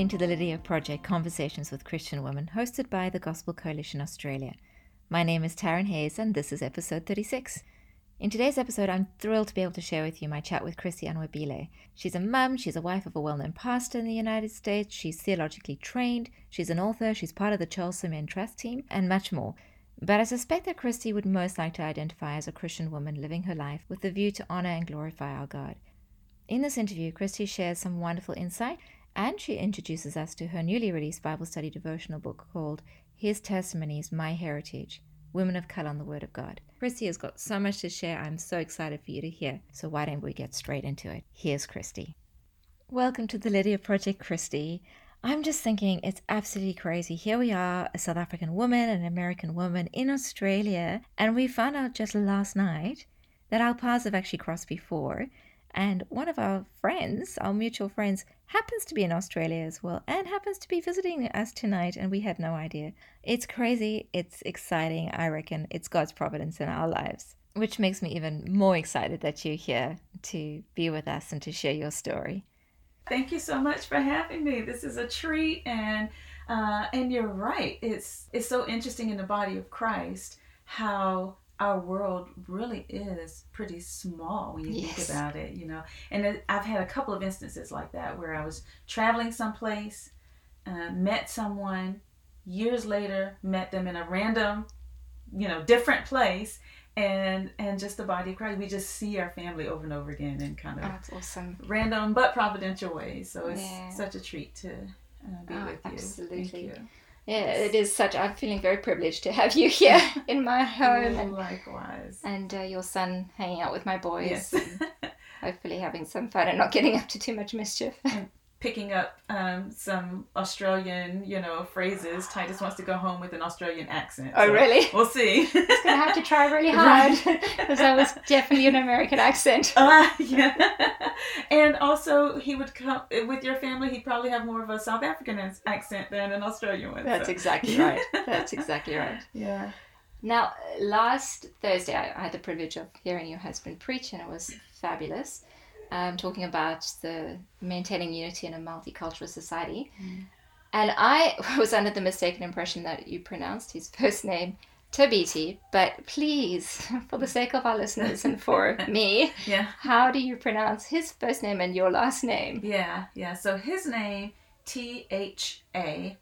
Listening to the Lydia Project Conversations with Christian Women, hosted by the Gospel Coalition Australia. My name is Taryn Hayes, and this is episode 36. In today's episode, I'm thrilled to be able to share with you my chat with Kristie Anyabwile. She's a mum, she's a wife of a well known pastor in the United States, she's theologically trained, she's an author, she's part of the Charles Simeon Trust team, and much more. But I suspect that Kristie would most like to identify as a Christian woman living her life with the view to honor and glorify our God. In this interview, Kristie shares some wonderful insight and she introduces us to her newly released Bible study devotional book called His Testimonies, My Heritage Women of Color on the Word of God. Kristie has got so much to share. I'm so excited for you to hear. So, why don't we get straight into it? Here's Kristie. Welcome to the Lydia Project, Kristie. I'm just thinking it's absolutely crazy. Here we are, a South African woman, an American woman in Australia, and we found out just last night that our paths have actually crossed before. And one of our friends, our mutual friends, happens to be in Australia as well and happens to be visiting us tonight, and we had no idea. It's crazy, it's exciting. I reckon it's God's providence in our lives, which makes me even more excited that you're here to be with us and to share your story. Thank you so much for having me. This is a treat, and uh, and you're right. It's it's so interesting in the body of Christ how our world really is pretty small when you yes. think about it, you know. And it, I've had a couple of instances like that where I was traveling someplace, uh, met someone, years later met them in a random, you know, different place, and and just the body of Christ. We just see our family over and over again in kind of awesome. random but providential ways. So it's yeah. such a treat to uh, be oh, with you. Absolutely. Yeah, it is such. I'm feeling very privileged to have you here in my home, and likewise, and uh, your son hanging out with my boys, yes. hopefully having some fun and not getting up to too much mischief. Picking up um, some Australian, you know, phrases. Titus wants to go home with an Australian accent. Oh, so really? We'll see. He's gonna have to try really hard because that was definitely an American accent. Uh, yeah. and also, he would come with your family. He'd probably have more of a South African accent than an Australian one. That's so. exactly right. That's exactly right. Yeah. Now, last Thursday, I had the privilege of hearing your husband preach, and it was fabulous um, talking about the maintaining unity in a multicultural society. Mm. And I was under the mistaken impression that you pronounced his first name Tabiti, but please, for the sake of our listeners and for me, yeah. how do you pronounce his first name and your last name? Yeah, yeah. So his name, T H A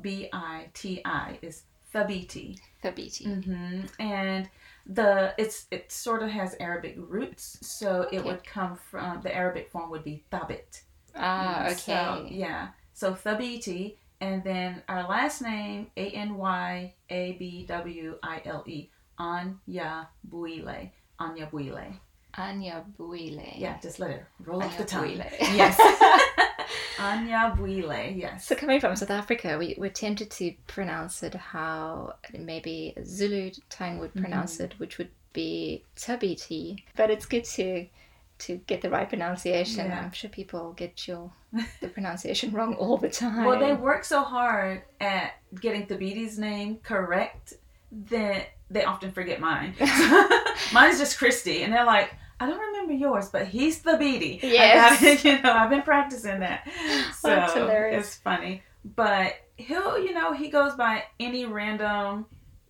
B I T I, is Thabiti. Thabiti. Mm-hmm. And the it's it sort of has Arabic roots, so okay. it would come from the Arabic form would be Thabit. Ah, okay. So, yeah. So Thabiti, and then our last name A N Y A B W I L E Anya Buile. Anya Buile. Anya Buile. Yeah, just let it roll Anya off the tongue. Buile. Yes. Buile, yes. So coming from South Africa, we, we're tempted to pronounce it how maybe Zulu tongue would pronounce mm-hmm. it, which would be Tabiti. But it's good to to get the right pronunciation. Yeah. I'm sure people get your the pronunciation wrong all the time. Well, they work so hard at getting Thabiti's name correct that they often forget mine. Mine's just Kristie, and they're like, I don't remember yours, but he's Thabiti. Yes. you know, I've been practicing that. So That's hilarious. It's funny. But he'll, you know, he goes by any random,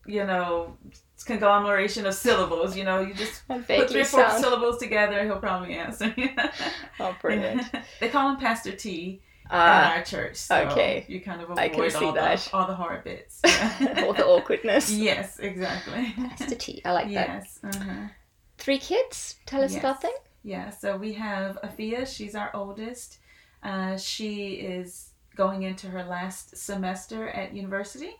you know, conglomeration of syllables. You know, you just put three or four syllables together, he'll probably answer. oh, brilliant. they call him Pastor T. Uh, at our church. So okay. You kind of avoid all, The, all the hard bits. all the awkwardness. Yes, exactly. Pastor T. I like yes, that. Yes. Uh-huh three kids. Tell us yes. about them. Yeah, so we have Afia. She's our oldest. Uh, she is going into her last semester at university,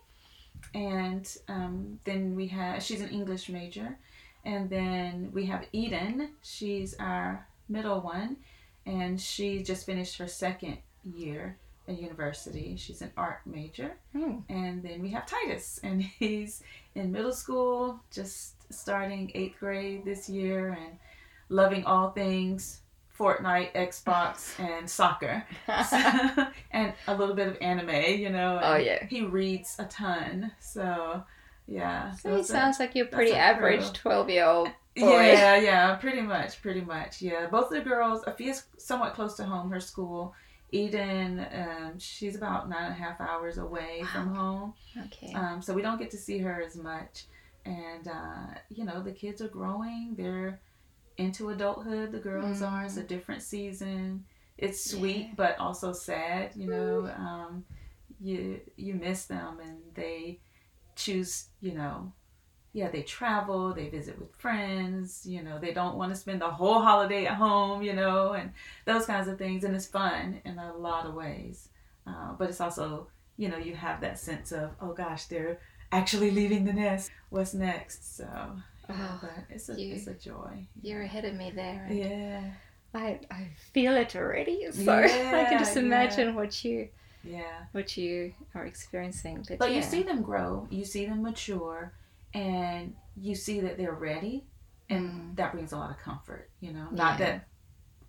and um, then we have she's an English major, and then we have Eden. She's our middle one, and she just finished her second year at university. She's an art major, mm. and then we have Titus, and he's in middle school, just starting eighth grade this year and loving all things Fortnite, Xbox, and soccer, and a little bit of anime. You know. oh yeah. He reads a ton, so yeah. So he sounds a, like you're pretty average twelve-year-old. Yeah, yeah, pretty much, pretty much. Yeah, both of the girls. Afia's somewhat close to home. Her school Eden, um, she's about nine and a half hours away Wow. from home. Okay. Um, so we don't get to see her as much. And, uh, you know, the kids are growing. They're into adulthood. The girls are. It's a different season. It's sweet, Yeah. but also sad, you know. Um, you, you miss them and they choose, you know, yeah, they travel, they visit with friends, you know, they don't want to spend the whole holiday at home, you know, and those kinds of things. And it's fun in a lot of ways. Uh, but it's also, you know, you have that sense of, oh gosh, they're actually leaving the nest. What's next? So, yeah, Oh, but it's a, you- it's a joy. You're ahead of me there. Yeah, I, I feel it already. So I can just yeah. imagine what you yeah. what you are experiencing. But, But yeah. you see them grow, you see them mature, and you see that they're ready, and Mm. that brings a lot of comfort. You know, not Yeah. that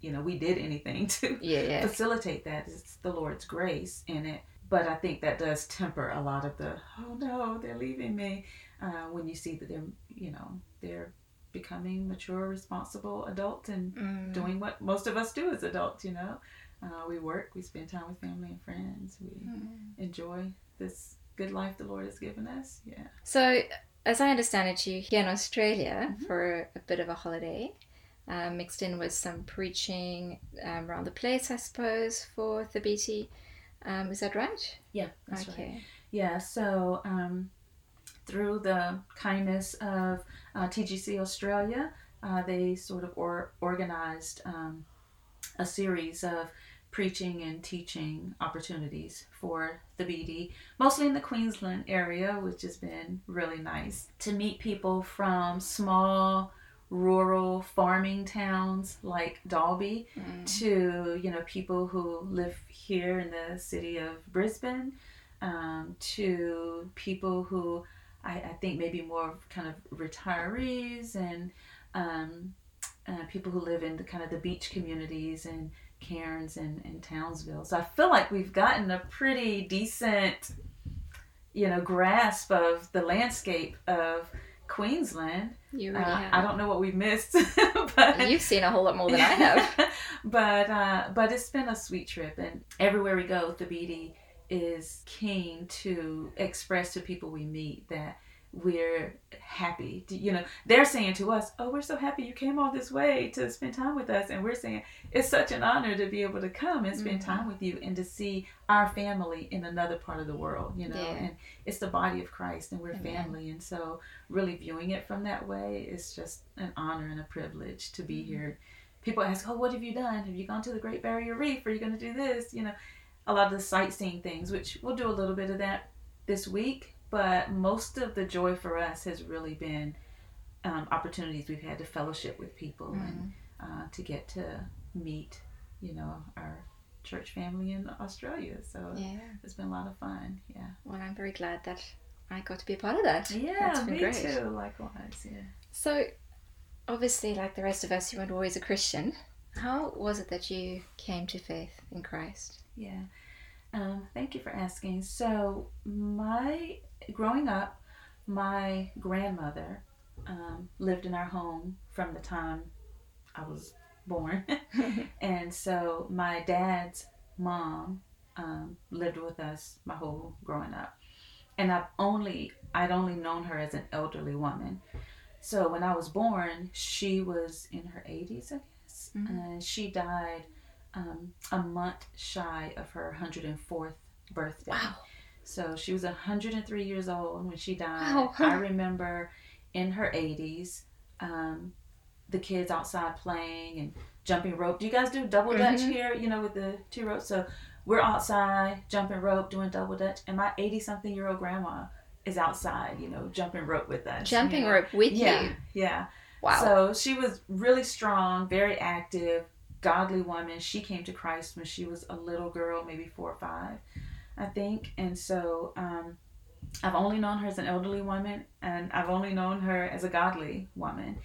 you know we did anything to Yeah, yeah. facilitate that. It's the Lord's grace in it. But I think that does temper a lot of the oh no, they're leaving me. Uh, when you see that they're you know they're becoming mature, responsible adults and Mm. doing what most of us do as adults. You know, uh, we work, we spend time with family and friends, we Mm. enjoy this good life the Lord has given us. Yeah. So, as I understand it, you're here in Australia Mhm. for a bit of a holiday, uh, mixed in with some preaching um, around the place, I suppose, for Thabiti. Um, is that right? Yeah, that's right. okay. Yeah, so um, through the kindness of uh, TGC Australia, uh, they sort of or- organized um, a series of preaching and teaching opportunities for Thabiti, mostly in the Queensland area, which has been really nice to meet people from small rural farming towns like Dalby Mm. to you know people who live here in the city of Brisbane, um, to people who I, I think maybe more kind of retirees and um, uh, people who live in the kind of the beach communities and Cairns and, and Townsville. So I feel like we've gotten a pretty decent, you know, grasp of the landscape of Queensland. You Uh, really have. I don't know what we've missed, but You've seen a whole lot more than I have. but uh, but it's been a sweet trip, and everywhere we go, the Thabiti is keen to express to people we meet that we're happy. You know, they're saying to us, "Oh, we're so happy you came all this way to spend time with us," and we're saying it's such an honor to be able to come and spend Mhm. time with you and to see our family in another part of the world. You know, Yeah. and it's the body of Christ, and we're Amen. family, and so really viewing it from that way is just an honor and a privilege to be Mhm. here people ask, "Oh, what have you done? Have you gone to the Great Barrier Reef? Are you going to do this?" You know, a lot of the sightseeing things, which we'll do a little bit of that this week. But most of the joy for us has really been um, opportunities we've had to fellowship with people and Mm. uh, to get to meet, you know, our church family in Australia. So Yeah. it's been a lot of fun. Yeah. Well, I'm very glad that I got to be a part of that. Yeah, That's been me great. too. Likewise. Yeah. So, obviously, like the rest of us, you weren't always a Christian. How was it that you came to faith in Christ? Yeah. Um, thank you for asking. So, my growing up, my grandmother um, lived in our home from the time I was born, and so my dad's mom um, lived with us my whole growing up, and I've only I'd only known her as an elderly woman. So when I was born, she was in her 80s, I guess, Mhm. and she died um, a month shy of her 104th birthday. So she was 103 years old when she died. Wow. I remember in her 80s, um, the kids outside playing and jumping rope. Do you guys do double dutch Mhm. here? You know, with the two ropes. So we're outside jumping rope, doing double dutch, and my 80 something year old grandma is outside, you know, jumping rope with us. you Jumping know. rope with Yeah, you. yeah. Wow. So she was really strong, very active, godly woman. She came to Christ when she was a little girl, maybe four or five, I think. And so um, I've only known her as an elderly woman, and I've only known her as a godly woman.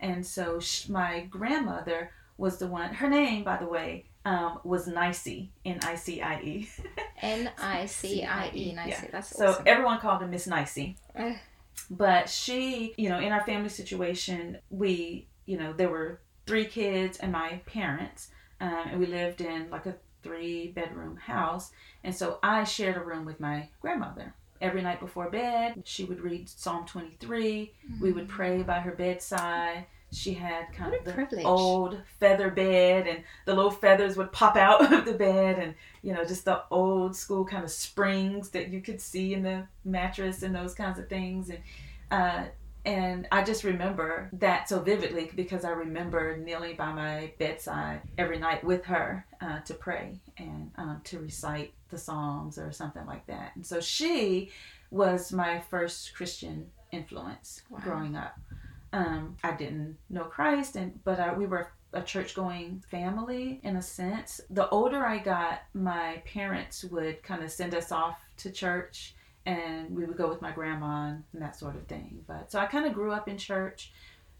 And so sh- my grandmother was the one. Her name, by the way, um, was Nicey, N I C I E. N I C I E. That's So awesome. everyone called her Miss Nicey. But she, you know, in our family situation, we, you know, there were three kids and my parents, um, and we lived in like a three bedroom house. And so I shared a room with my grandmother. Every night before bed, she would read Psalm 23. Mm-hmm. We would mm. pray by her bedside. She had kind of the privilege. old feather bed, and the little feathers would pop out of the bed, and you know, just the old school kind of springs that you could see in the mattress and those kinds of things. And uh, and I just remember that so vividly because I remember kneeling by my bedside every night with her uh, to pray and um, to recite the Psalms or something like that. And so she was my first Christian influence wow. growing up. Um, I didn't know Christ, and but I, we were a church going family in a sense. The older I got, my parents would kind of send us off to church and we would go with my grandma and that sort of thing. But so I kind of grew up in church,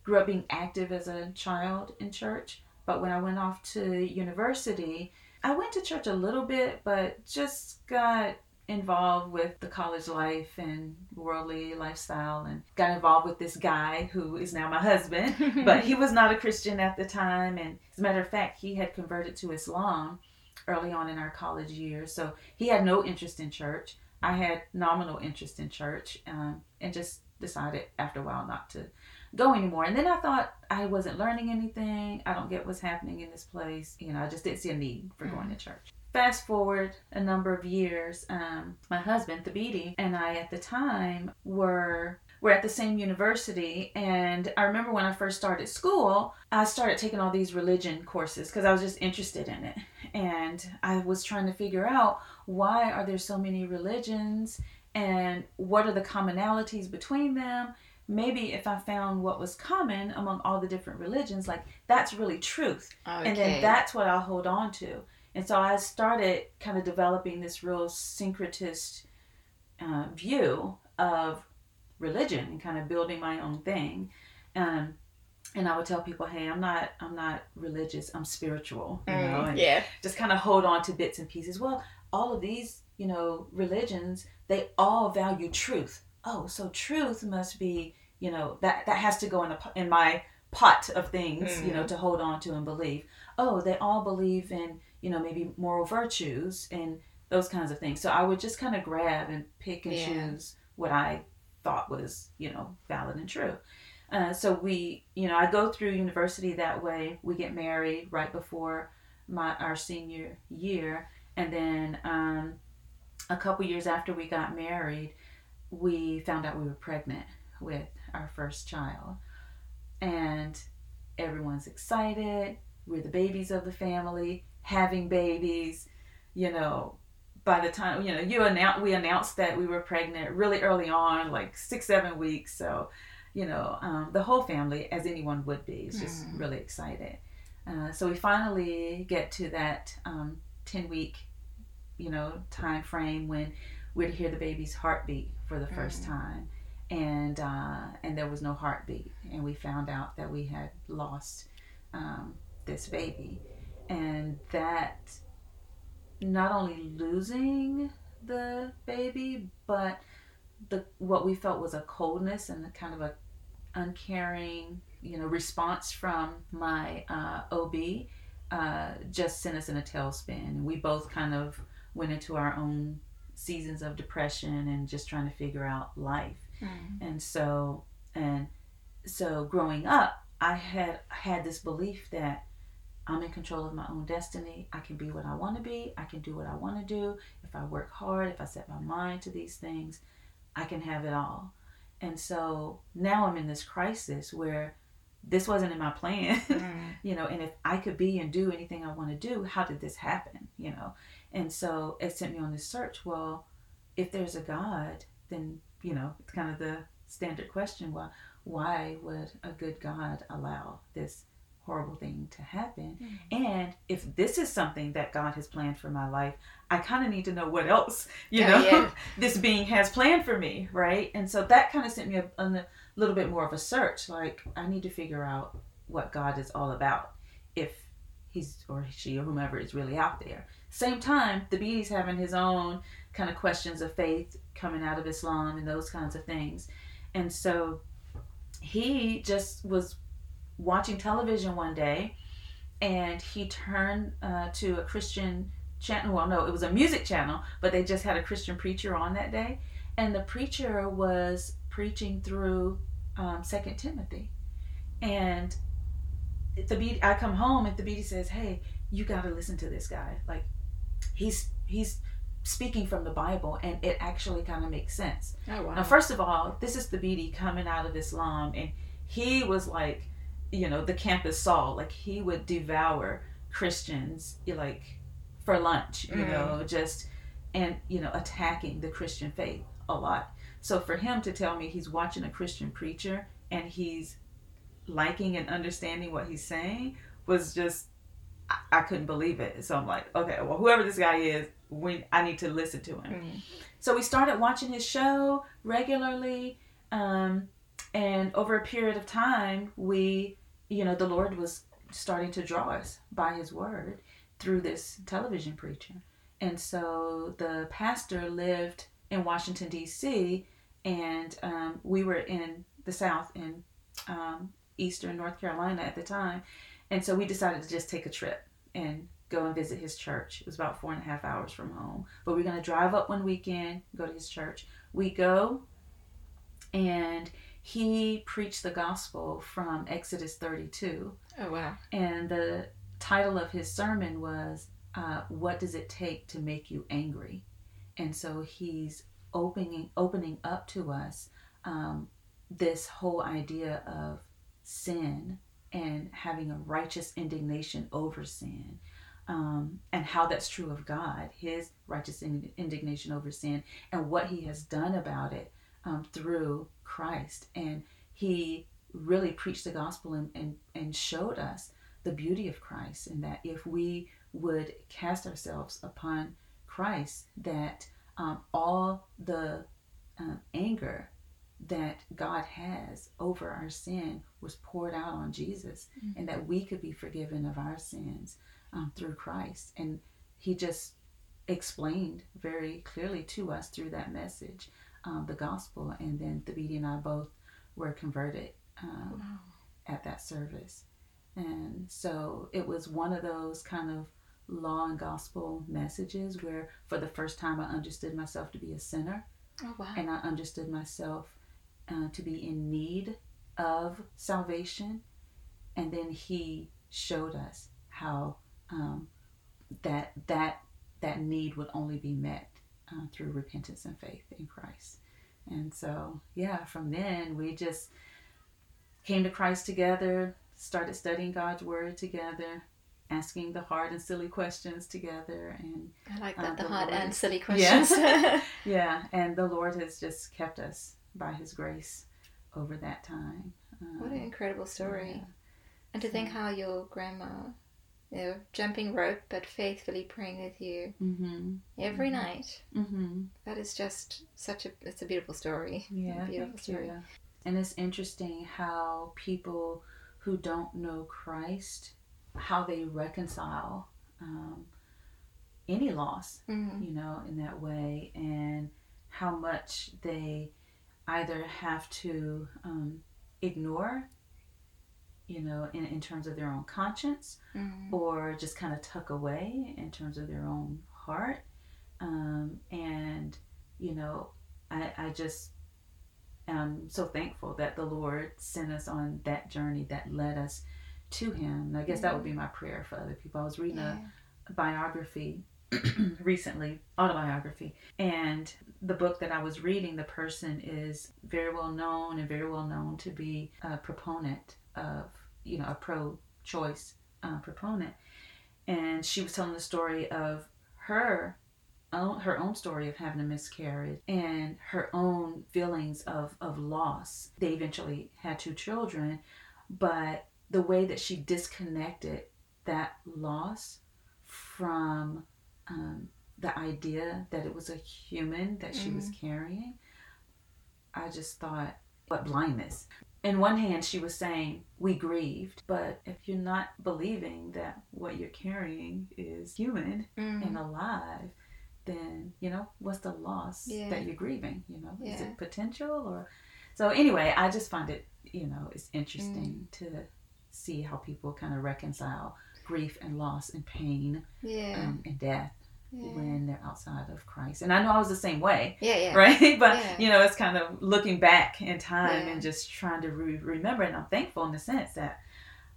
grew up being active as a child in church. But when I went off to university, I went to church a little bit, but just got involved with the college life and worldly lifestyle and got involved with this guy who is now my husband. but he was not a Christian at the time. And as a matter of fact, he had converted to Islam early on in our college years. So he had no interest in church. I had nominal interest in church um, and just decided after a while not to go anymore. And then I thought I wasn't learning anything. I don't get what's happening in this place. You know, I just didn't see a need for mm-hmm. going to church. Fast forward a number of years, um, my husband, Thabiti, and I at the time were were at the same university and i remember when i first started school i started taking all these religion courses because i was just interested in it and i was trying to figure out why are there so many religions and what are the commonalities between them maybe if i found what was common among all the different religions like that's really truth okay. and then that's what i'll hold on to and so i started kind of developing this real syncretist uh, view of religion and kind of building my own thing um, and I would tell people, "Hey, I'm not, I'm not religious. I'm spiritual." You know, mm, and yeah. just kind of hold on to bits and pieces. Well, all of these, you know, religions, they all value truth. Oh, so truth must be, you know, that that has to go in a, in my pot of things, mm-hmm. you know, mm-hmm. to hold on to and believe. Oh, they all believe in, you know, maybe moral virtues and those kinds of things. So I would just kind of grab and pick and yeah. choose what I thought was, you know, valid and true. Uh, so we, you know, I go through university that way. We get married right before my our senior year, and then um, a couple years after we got married, we found out we were pregnant with our first child. And everyone's excited. We're the babies of the family, having babies. You know, by the time you know you announced we announced that we were pregnant really early on, like six seven weeks. So, you know, um, the whole family, as anyone would be, is just mm. really excited. Uh, so we finally get to that um, ten week you know time frame when we'd hear the baby's heartbeat for the first mm-hmm. time. And uh, and there was no heartbeat. And we found out that we had lost um, this baby. And that not only losing the baby but the what we felt was a coldness and a kind of a uncaring you know response from my uh, OB uh, just sent us in a tailspin. We both kind of went into our own seasons of depression and just trying to figure out life. Mm. And so and so growing up, I had had this belief that I'm in control of my own destiny. I can be what I want to be. I can do what I want to do. If I work hard, if I set my mind to these things, I can have it all. And so now I'm in this crisis where this wasn't in my plan, mm. you know, and if I could be and do anything I want to do, how did this happen, you know? And so it sent me on this search. Well, if there's a God, then, you know, it's kind of the standard question. Why, why would a good God allow this horrible thing to happen? Mm-hmm. And if this is something that God has planned for my life, I kind of need to know what else, you know, yeah. this being has planned for me, right? And so that kind of sent me a, a little bit more of a search. Like, I need to figure out what God is all about. If he's or she or whomever is really out there. Same time, Thabiti's having his own kind of questions of faith coming out of Islam and those kinds of things. And so he just was watching television one day and he turned uh, to a Christian channel. Well, no, it was a music channel, but they just had a Christian preacher on that day, and the preacher was preaching through um, Second Timothy, and the beat. I come home and Thabiti says, "Hey, you got to listen to this guy. Like, he's he's." speaking from the Bible, and it actually kind of makes sense. Oh wow! Now, first of all, this is Thabiti coming out of Islam, and he was like, you know, the campus Saul. Like he would devour Christians, like for lunch, you Mm. know, just and you know attacking the Christian faith a lot. So for him to tell me he's watching a Christian preacher and he's liking and understanding what he's saying was just I, I couldn't believe it. So I'm like, okay, well whoever this guy is, we I need to listen to him. Mm. So we started watching his show regularly, um, and over a period of time, we, you know, the Lord was starting to draw us by His Word through this television preacher. And so the pastor lived in Washington D.C., and um, we were in the South in um, Eastern North Carolina at the time, and so we decided to just take a trip and go and visit his church. It was about four and a half hours from home. But we're going to drive up one weekend, go to his church. We go, and he preached the gospel from Exodus 32. Oh wow! And the title of his sermon was, uh, What Does It Take to Make You Angry? And so he's opening, opening up to us um, this whole idea of sin and having a righteous indignation over sin. Um, and how that's true of God, His righteous indignation over sin, and what He has done about it um, through Christ. And He really preached the gospel and, and, and showed us the beauty of Christ, and that if we would cast ourselves upon Christ, that um, all the um, anger that God has over our sin was poured out on Jesus, and that we could be forgiven of our sins um, through Christ. And He just explained very clearly to us through that message um, the gospel. And then Thabiti and I both were converted um, Wow. at that service. And so it was one of those kind of law and gospel messages where, for the first time, I understood myself to be a sinner Oh wow! and I understood myself uh, to be in need of salvation. And then He showed us how um, that that that need would only be met uh, through repentance and faith in Christ. And so, yeah, from then we just came to Christ together, started studying God's Word together, asking the hard and silly questions together, and I like uh, that the the hard Lord and silly questions. yeah, and the Lord has just kept us by His grace over that time. Um, what an incredible story! yeah. And to think how your grandma, you know, jumping rope but faithfully praying with you Mm-hmm. every Mhm. night. Mm-hmm. That is just such a. It's a beautiful story. Yeah, a beautiful story. you. And it's interesting how people who don't know Christ, how they reconcile um, any loss, Mm. you know, in that way, and how much they either have to um, ignore, you know, in, in terms of their own conscience, Mm. or just kind of tuck away in terms of their own heart. Um, and, you know, I, I just am so thankful that the Lord sent us on that journey that led us to Him. And I guess that would be my prayer for other people. I was reading Yeah. a biography recently, autobiography, and the book that I was reading, the person is very well known and very well known to be a proponent of, you know, a pro-choice uh, proponent, and she was telling the story of her own, her own story of having a miscarriage and her own feelings of, of loss. They eventually had two children, but the way that she disconnected that loss from um, the idea that it was a human that she was carrying, I just thought, what blindness. In one hand, she was saying, We grieved, but if you're not believing that what you're carrying is human Mm. and alive, then, you know, what's the loss Yeah. that you're grieving? You know, is it potential or. So, anyway, I just find it, you know, it's interesting Mm. to see how people kind of reconcile grief and loss and pain Yeah. um, and death Yeah. when they're outside of Christ. And I know I was the same way, Yeah, yeah. right? But Yeah. you know, it's kind of looking back in time Yeah. and just trying to re- remember. And I'm thankful in the sense that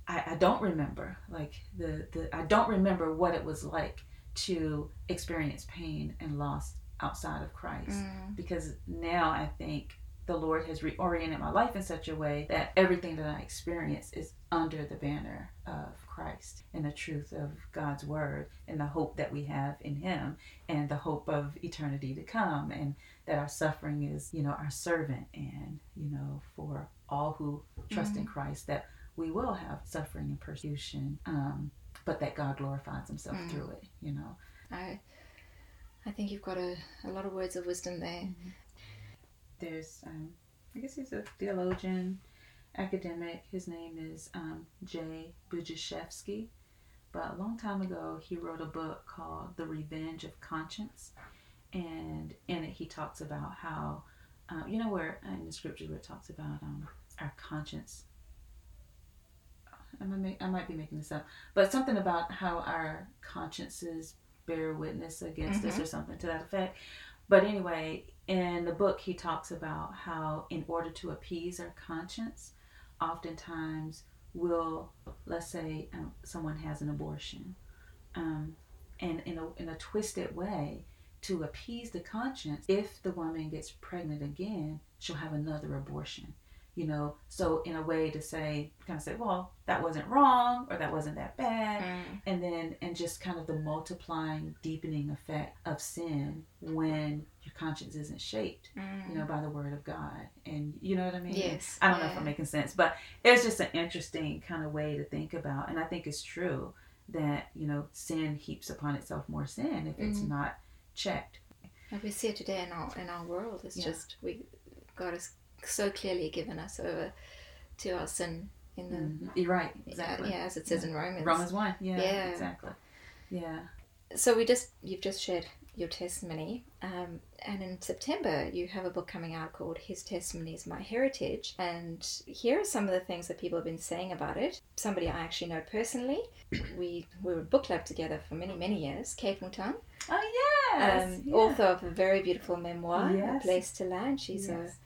I, I don't remember, like the the I don't remember what it was like to experience pain and loss outside of Christ Mm. because now I think the Lord has reoriented my life in such a way that everything that I experience is under the banner of Christ and the truth of God's word and the hope that we have in Him and the hope of eternity to come and that our suffering is, you know, our servant and, you know, for all who trust in Christ that we will have suffering and persecution, um, but that God glorifies Himself Mm. through it, you know. I, I think you've got a, a lot of words of wisdom there. there's um, I guess he's a theologian, academic. His name is um, Jay Budziszewski. But a long time ago, he wrote a book called The Revenge of Conscience, and in it he talks about how, uh, you know, where in the scriptures where it talks about um, our conscience. I might, make, I might be making this up, but something about how our consciences bear witness against us Mhm. or something to that effect. But anyway, in the book, he talks about how, in order to appease our conscience, oftentimes we'll, let's say, um, someone has an abortion, um, and in a, in a twisted way, to appease the conscience, if the woman gets pregnant again, she'll have another abortion. You know, so in a way to say, kind of say, well, that wasn't wrong or that wasn't that bad Mm. and then and just kind of the multiplying deepening effect of sin when your conscience isn't shaped Mm. you know by the word of god and you know what i mean Yes, i don't know if i'm making sense but it's just an interesting kind of way to think about and i think it's true that you know sin heaps upon itself more sin if it's Mhm. not checked And we see it today in our in our world. It's Yeah. just we God has so clearly given us over to our sin in the Mhm. you're right exactly yeah, as it says in Romans. romans 1 yeah, Yeah. exactly yeah So we just you've just shared your testimony, um, and in September you have a book coming out called His Testimonies My Heritage, and here are some of the things that people have been saying about it. Somebody I actually know personally, we we were in book club together for many many years. Kate Motaung, oh yes um, yeah. author of a very beautiful memoir, A Place to Land. She's Yes. a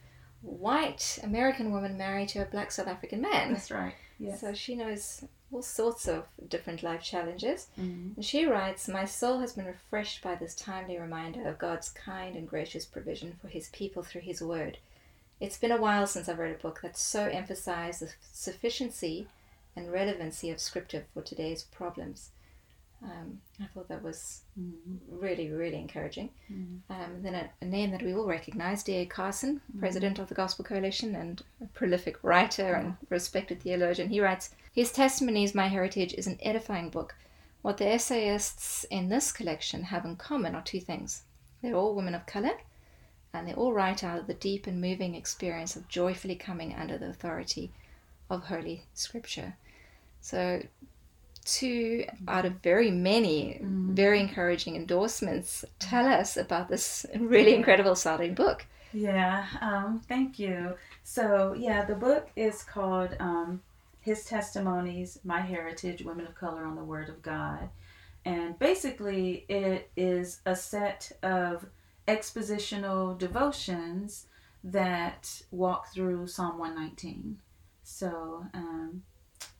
white American woman married to a black South African man. that's right yes So she knows all sorts of different life challenges. Mhm. And she writes, My soul has been refreshed by this timely reminder of God's kind and gracious provision for his people through his word. It's been a while since I've read a book that so emphasized the sufficiency and relevancy of scripture for today's problems. Um, I thought that was Mhm. really, really encouraging. Mhm. Um, then a, a name that we all recognize, D.A. Carson, president of the Gospel Coalition and a prolific writer and respected theologian. He writes, His Testimonies, My Heritage is an edifying book. What the essayists in this collection have in common are two things. They're all women of color, and they all write out of the deep and moving experience of joyfully coming under the authority of Holy Scripture. So, two out of very many very encouraging endorsements tell us about this really incredible sounding book. Yeah, um, thank you. So, yeah, the book is called um, His Testimonies My Heritage Women of Color on the Word of God. And basically, it is a set of expositional devotions that walk through Psalm 119. So, um,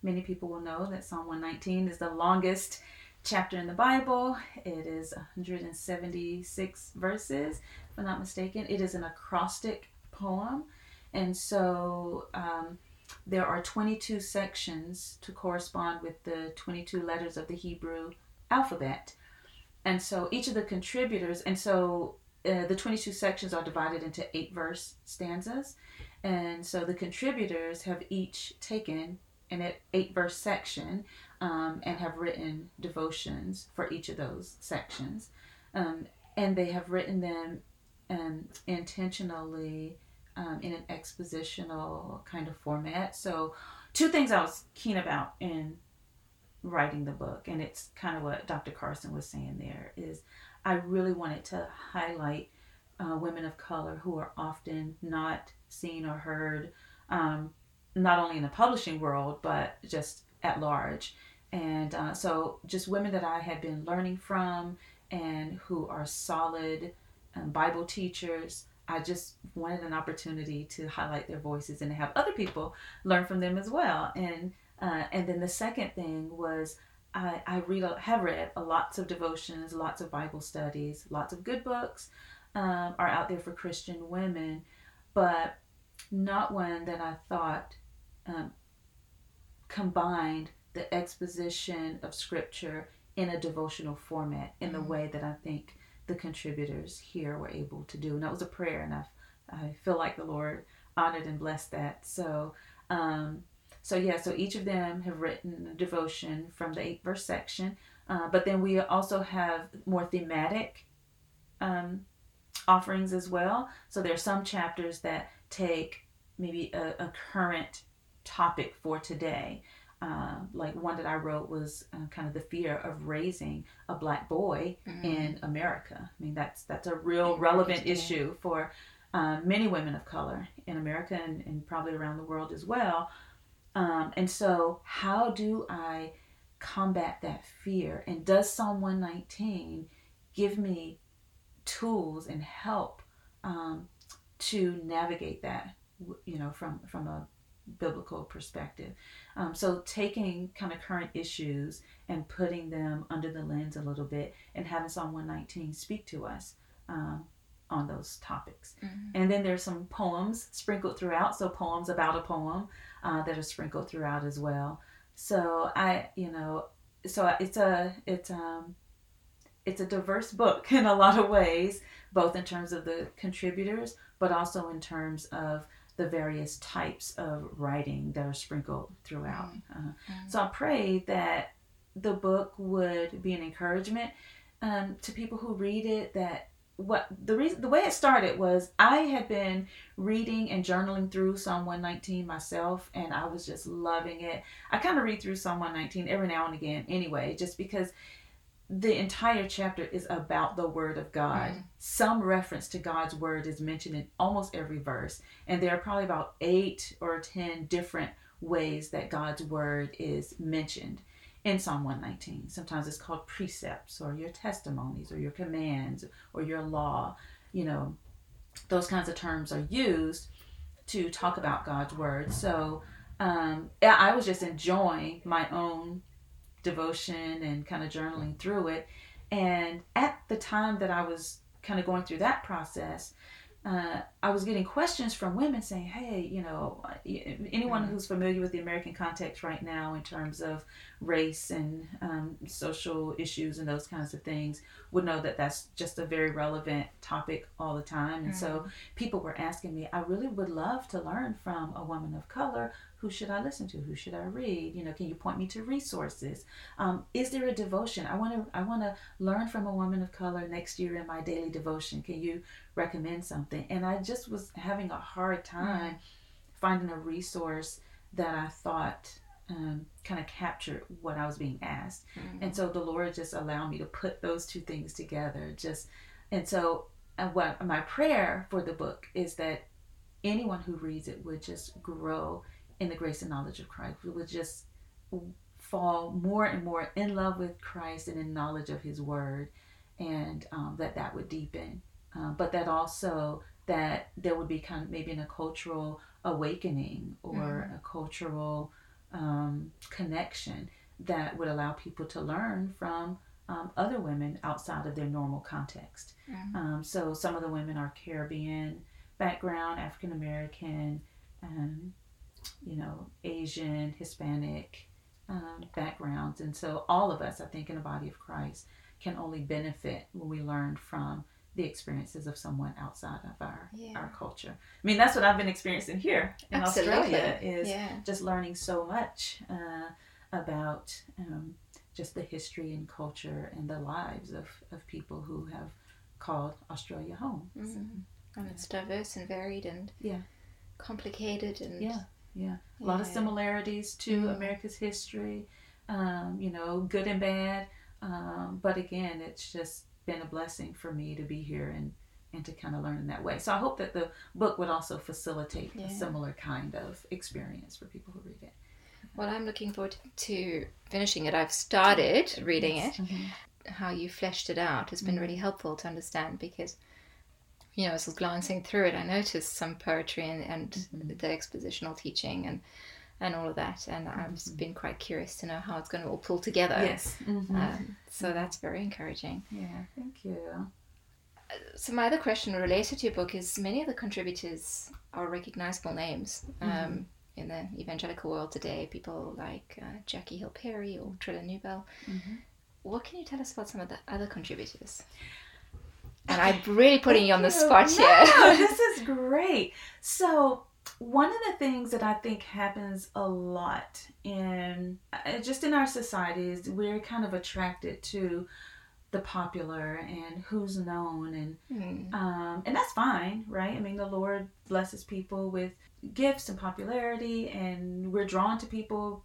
many people will know that Psalm 119 is the longest chapter in the Bible. It is 176 verses if I'm not mistaken. It is an acrostic poem. And so um, there are 22 sections to correspond with the 22 letters of the Hebrew alphabet. And so each of the contributors, and so uh, the 22 sections are divided into eight verse stanzas. And so the contributors have each taken an eight verse section um, and have written devotions for each of those sections. Um, and they have written them um, intentionally um, in an expositional kind of format. So, two things I was keen about in writing the book, and it's kind of what Dr. Carson was saying there, is I really wanted to highlight uh, women of color who are often not seen or heard, um, not only in the publishing world, but just at large. And uh, so, just women that I had been learning from and who are solid um, Bible teachers. I just wanted an opportunity to highlight their voices and have other people learn from them as well. And uh, and then the second thing was I, I read have read lots of devotions, lots of Bible studies, lots of good books um, are out there for Christian women, but not one that I thought um, combined the exposition of Scripture in a devotional format in the mm-hmm. way that I think the contributors here were able to do. And that was a prayer, and I, I feel like the Lord honored and blessed that. So, um, so yeah, so each of them have written a devotion from the eight verse section, uh, but then we also have more thematic um, offerings as well. So there are some chapters that take maybe a, a current topic for today. Uh, like one that I wrote was uh, kind of the fear of raising a black boy mm-hmm. in America. I mean, that's that's a real relevant issue for uh, many women of color in America and, and probably around the world as well. Um, and so, how do I combat that fear? And does Psalm 119 give me tools and help um, to navigate that? You know, from from a biblical perspective. Um, so taking kind of current issues and putting them under the lens a little bit and having Psalm 119 speak to us um, on those topics. Mm-hmm. And then there's some poems sprinkled throughout. So poems about a poem uh, that are sprinkled throughout as well. So I, you know, so it's a, it's, um, it's a diverse book in a lot of ways, both in terms of the contributors, but also in terms of the various types of writing that are sprinkled throughout. Uh, mm-hmm. So I pray that the book would be an encouragement um, to people who read it. That what the reason the way it started was I had been reading and journaling through Psalm 119 myself, and I was just loving it. I kind of read through Psalm 119 every now and again, anyway, just because the entire chapter is about the word of God. Mm-hmm. Some reference to God's word is mentioned in almost every verse, and there are probably about eight or ten different ways that God's word is mentioned in Psalm 119. Sometimes it's called precepts or your testimonies or your commands or your law. You know, those kinds of terms are used to talk about God's word. So um, I was just enjoying my own devotion and kind of journaling through it. And at the time that I was kind of going through that process, uh, I was getting questions from women saying, "Hey, you know, anyone mm-hmm. who's familiar with the American context right now in terms of race and um, social issues and those kinds of things would know that that's just a very relevant topic all the time." And mm-hmm. so people were asking me, "I really would love to learn from a woman of color who should I listen to? Who should I read? You know, can you point me to resources? Um, is there a devotion? I want to I want to learn from a woman of color next year in my daily devotion. Can you recommend something? And I just was having a hard time mm-hmm. finding a resource that I thought um, kind of captured what I was being asked. Mm-hmm. And so the Lord just allowed me to put those two things together. Just and so uh, what my prayer for the book is that anyone who reads it would just grow in the grace and knowledge of Christ. We would just fall more and more in love with Christ and in knowledge of His Word, and um, that that would deepen. Uh, but that also that there would be kind of maybe in a cultural awakening or mm-hmm. a cultural um, connection that would allow people to learn from um, other women outside of their normal context. Mm-hmm. Um, so some of the women are Caribbean background, African American, um, you know, Asian, Hispanic um, backgrounds. And so all of us, I think, in the body of Christ can only benefit when we learn from the experiences of someone outside of our yeah. our culture. I mean, that's what I've been experiencing here in Absolutely. Australia is yeah. just learning so much uh, about um, just the history and culture and the lives of, of people who have called Australia home. Mm-hmm. So, and it's diverse and varied and yeah, complicated and yeah yeah. A lot of similarities to mm-hmm. America's history, um, you know, good and bad. Um, but again, it's just been a blessing for me to be here and, and to kind of learn in that way. So I hope that the book would also facilitate yeah. a similar kind of experience for people who read it. Well, I'm looking forward to finishing it. I've started reading yes. it. Mm-hmm. how you fleshed it out has been Mm. really helpful to understand because you know as I was glancing through it I noticed some poetry and, and Mhm. the expositional teaching and and all of that and I've Mhm. been quite curious to know how it's going to all pull together Yes. Mhm. um, so that's very encouraging yeah. Thank you. so my other question related to your book is many of the contributors are recognizable names um, Mhm. in the evangelical world today people like uh, Jackie Hill Perry or Trillia Newbell what can you tell us about some of the other contributors and I'm really putting you on the spot. No, here this is great. So, one of the things that I think happens a lot in uh, just in our society is we're kind of attracted to the popular and who's known and Hmm. um, and that's fine, right? I mean, the Lord blesses people with gifts and popularity, and we're drawn to people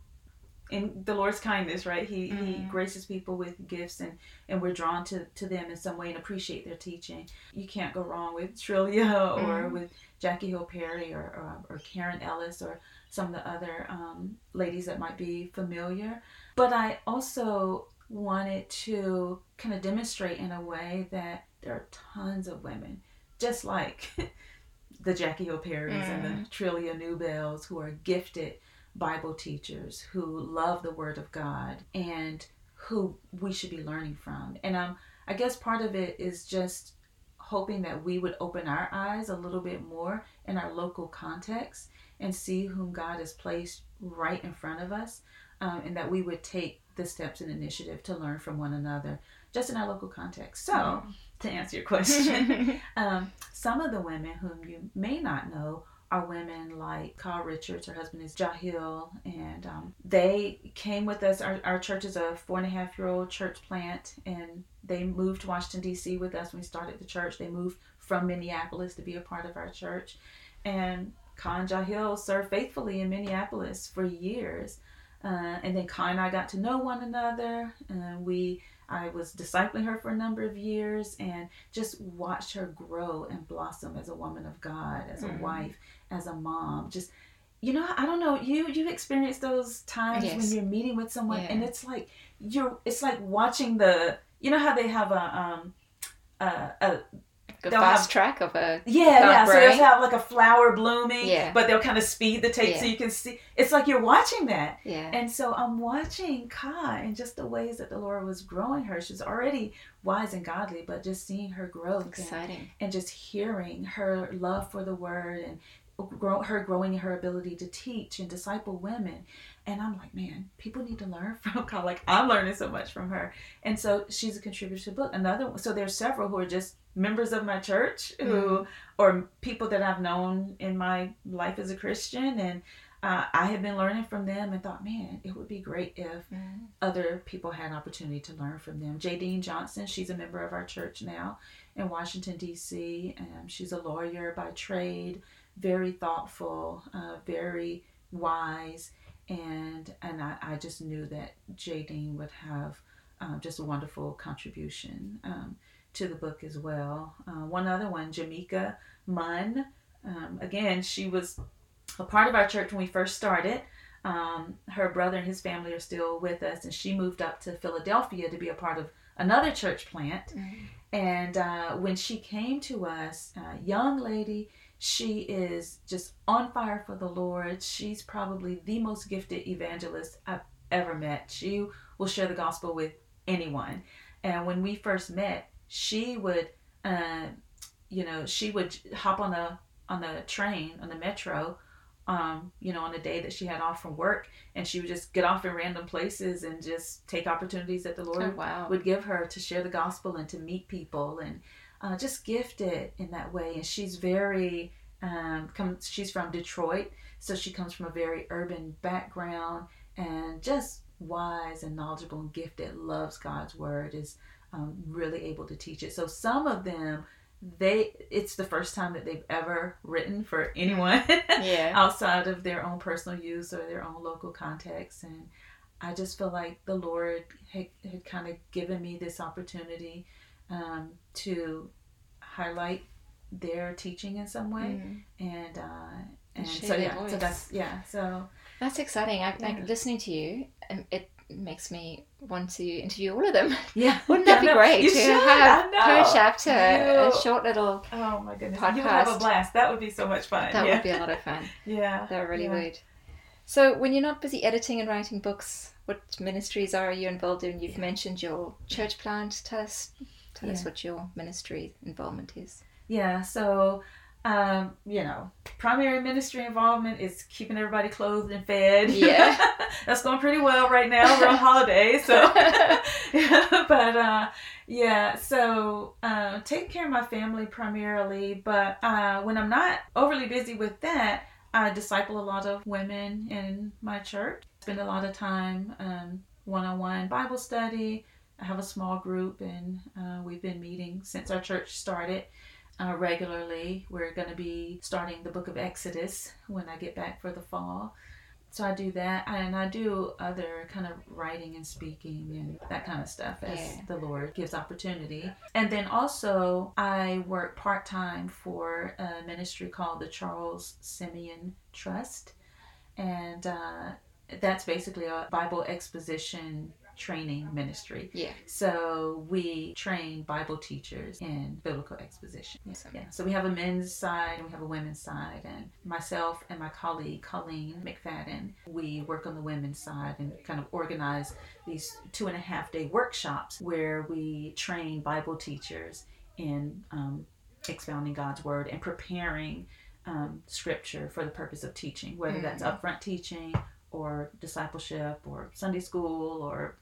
in the Lord's kindness, right? He He Mhm. graces people with gifts, and and we're drawn to to them in some way and appreciate their teaching. You can't go wrong with Trillia or Mhm. with Jackie Hill Perry or, or or Karen Ellis or some of the other um, ladies that might be familiar. But I also wanted to kind of demonstrate in a way that there are tons of women, just like the Jackie Hill Perrys and the Trillia Newbells, who are gifted Bible teachers who love the Word of God and who we should be learning from. And um, I guess part of it is just hoping that we would open our eyes a little bit more in our local context and see whom God has placed right in front of us, um, and that we would take the steps and initiative to learn from one another just in our local context. So, to answer your question, um, some of the women whom you may not know are women like Kai Richards. Her husband is Jahil, and um, they came with us. Our, our church is a four and a half year old church plant, and they moved to Washington, D.C. with us when we started the church. They moved from Minneapolis to be a part of our church. And Khan Jahil served faithfully in Minneapolis for years. Uh, and then Kai and I got to know one another. And we, I was discipling her for a number of years, and just watched her grow and blossom as a woman of God, as a Mhm. wife, as a mom. Just, you know, I don't know. You you've experienced those times when you're meeting with someone, and it's like you're. It's like watching the. You know how they have a um, a, a a They'll fast have- track of a yeah, yeah. So they'll have like a flower blooming, Yeah. but they'll kind of speed the tape so you can see. It's like you're watching that. yeah And so I'm watching Kai and just the ways that the Lord was growing her. She's already wise and godly, but just seeing her growth and, exciting and just hearing her love for the word and grow, her growing her ability to teach and disciple women. And I'm like, man, people need to learn from Kai. Like I'm learning so much from her. And so she's a contributor to the book. Another, so there's several who are just members of my church who, or people that I've known in my life as a Christian. And uh, I had been learning from them and thought, man, it would be great if Mm. other people had an opportunity to learn from them. Jadine Johnson, she's a member of our church now in Washington, D.C. Um, she's a lawyer by trade, very thoughtful, uh, very wise, and and I, I just knew that Jadine would have um, just a wonderful contribution um, to the book as well. Uh, one other one, Jamaica Munn. Um, again, she was a part of our church when we first started. Um, her brother and his family are still with us, and she moved up to Philadelphia to be a part of another church plant. Mm. And uh, when she came to us, uh, young lady, she is just on fire for the Lord. She's probably the most gifted evangelist I've ever met. She will share the gospel with anyone. And when we first met, she would, uh, you know, she would hop on the on the train on the metro, um, you know, on a day that she had off from work, and she would just get off in random places and just take opportunities that the Lord oh wow would give her to share the gospel and to meet people and uh, just gifted in that way. And she's very, um, comes, she's from Detroit, so she comes from a very urban background and just wise and knowledgeable and gifted, loves God's word, is um, really able to teach it. So some of them, they it's the first time that they've ever written for anyone yeah outside of their own personal use or their own local context and i just feel like the lord had, had kind of given me this opportunity um, to highlight their teaching in some way Mm. and uh, And share so yeah so that's yeah so That's exciting. I, Yeah. like listening to you. Um, It makes me want to interview all of them. Yeah, Wouldn't that be great You to should. have per chapter a short little? Oh my goodness, you would have a blast. That would be so much fun. That yeah. would be a lot of fun. Yeah, That really yeah. would. So, when you're not busy editing and writing books, what ministries are you involved in? You've mentioned your church plant. Tell us, tell us what your ministry involvement is. Yeah, so um, you know, primary ministry involvement is keeping everybody clothed and fed. Yeah. That's going pretty well right now. We're on holiday, so yeah, but uh yeah, so uh taking care of my family primarily, but uh when I'm not overly busy with that, I disciple a lot of women in my church. Spend a lot of time um one-on-one Bible study. I have a small group and uh, we've been meeting since our church started uh, regularly. We're going to be starting the book of Exodus when I get back for the fall. So I do that, and I do other kind of writing and speaking and that kind of stuff as Yeah. the Lord gives opportunity. And then also, I work part time for a ministry called the Charles Simeon Trust, and uh, that's basically a Bible exposition training ministry. Yeah. So we train Bible teachers in biblical exposition. Awesome. Yeah. So we have a men's side and we have a women's side. And myself and my colleague Colleen McFadden, we work on the women's side and kind of organize these two and a half day workshops where we train Bible teachers in um, expounding God's word and preparing um, scripture for the purpose of teaching, whether that's Mhm. upfront teaching or discipleship or Sunday school or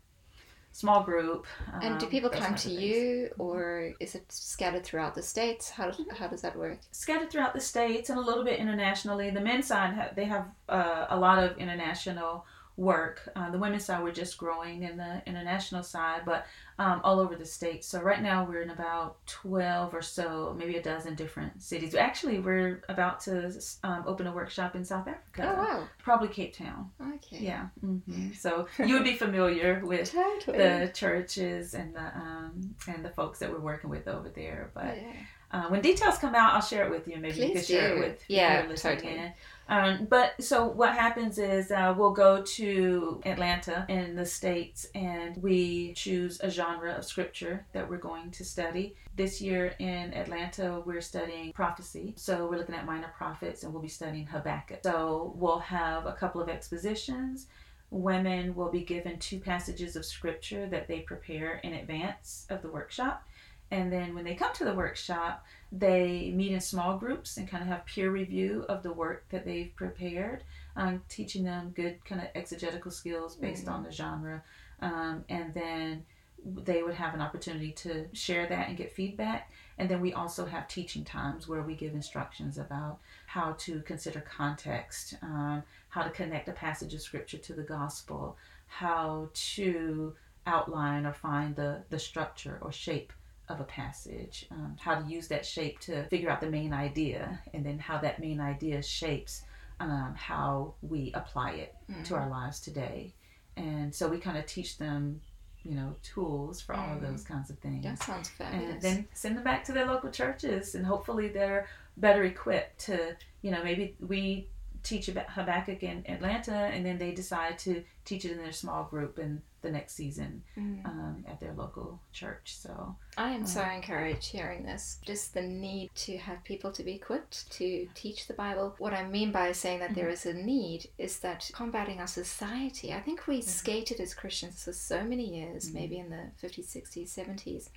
small group. And do um, people come to you, or is it scattered throughout the states? How how does that work? scattered throughout the states and a little bit internationally. The men's side, they have uh, a lot of international work. Uh, the women's side, we're just growing in the international side, but um, all over the states. So right now we're in about 12 or so, maybe a dozen different cities. Actually, we're about to um, open a workshop in South Africa, Oh wow. probably Cape Town. Okay. Yeah. hmm So you would be familiar with Totally. the churches and the um, and the folks that we're working with over there, but. Yeah. Uh, when details come out, I'll share it with you. Maybe you Please can share it with Yeah, totally. Um, but so what happens is uh, we'll go to Atlanta in the states, and we choose a genre of scripture that we're going to study. This year in Atlanta, we're studying prophecy. So we're looking at minor prophets, and we'll be studying Habakkuk. So we'll have a couple of expositions. Women will be given two passages of scripture that they prepare in advance of the workshop. And then when they come to the workshop, they meet in small groups and kind of have peer review of the work that they've prepared, um, teaching them good kind of exegetical skills based Mhm. on the genre. Um, and then they would have an opportunity to share that and get feedback. And then we also have teaching times where we give instructions about how to consider context, um, how to connect a passage of scripture to the gospel, how to outline or find the, the structure or shape of a passage, um, how to use that shape to figure out the main idea, and then how that main idea shapes um, how we apply it to our lives today. And so we kind of teach them, you know, tools for all of Mm. those kinds of things. That sounds fabulous. And then send them back to their local churches, and hopefully they're better equipped to, you know, maybe we teach Habakkuk in Atlanta, and then they decide to teach it in their small group in the next season Mm. um, at their local church. So I am so Uh, encouraged hearing this. Just the need to have people to be equipped to teach the Bible. What I mean by saying that there is a need is that combating our society. I think we skated as Christians for so many years, Mhm. maybe in the 50s, 60s, 70s,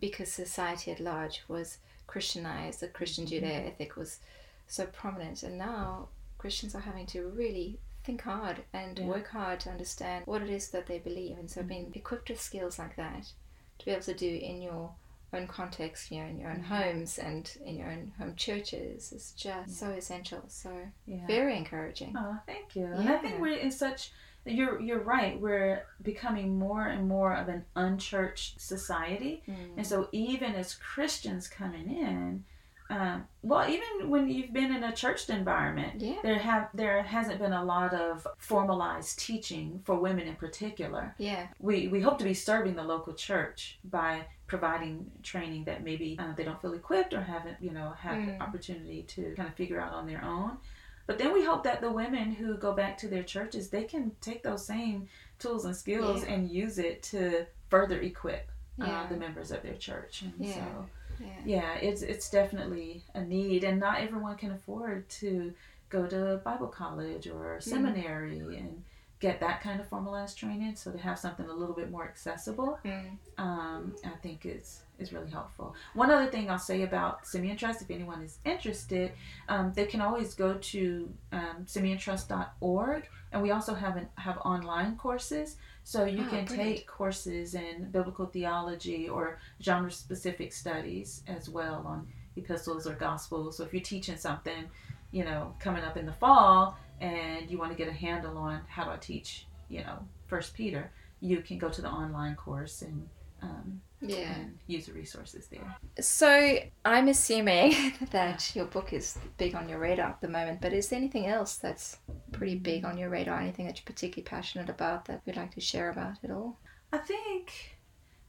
because society at large was Christianized. The Christian Judeo ethic was so prominent. And now Christians are having to really think hard and Yeah. work hard to understand what it is that they believe. And so being equipped with skills like that to be able to do in your own context, you know, in your own Mm-hmm. homes and in your own home churches is just so essential. So yeah. very encouraging. Oh, thank you. And I think we're in such. You're you're right. We're becoming more and more of an unchurched society, Mm. and so even as Christians coming in, um, well, even when you've been in a churched environment, Yeah. there have there hasn't been a lot of formalized teaching for women in particular. Yeah. We we hope to be serving the local church by providing training that maybe uh, they don't feel equipped or haven't you know have Mm. the opportunity to kind of figure out on their own. But then we hope that the women who go back to their churches they can take those same tools and skills Yeah. and use it to further equip uh, the members of their church. And Yeah. so, Yeah. yeah, it's it's definitely a need, and not everyone can afford to go to Bible college or seminary and get that kind of formalized training. So to have something a little bit more accessible, Mm. um, I think is is really helpful. One other thing I'll say about Simeon Trust, if anyone is interested, um, they can always go to um, SimeonTrust.org, and we also have an, have online courses. So you Oh, can brilliant. take courses in biblical theology or genre specific studies as well on epistles or gospels. So if you're teaching something, you know, coming up in the fall, and you want to get a handle on how do I teach, you know, First Peter, you can go to the online course and um, Yeah. and use the resources there. So I'm assuming that your book is big on your radar at the moment, but is there anything else that's pretty big on your radar? Anything that you're particularly passionate about that you'd like to share about at all? I think,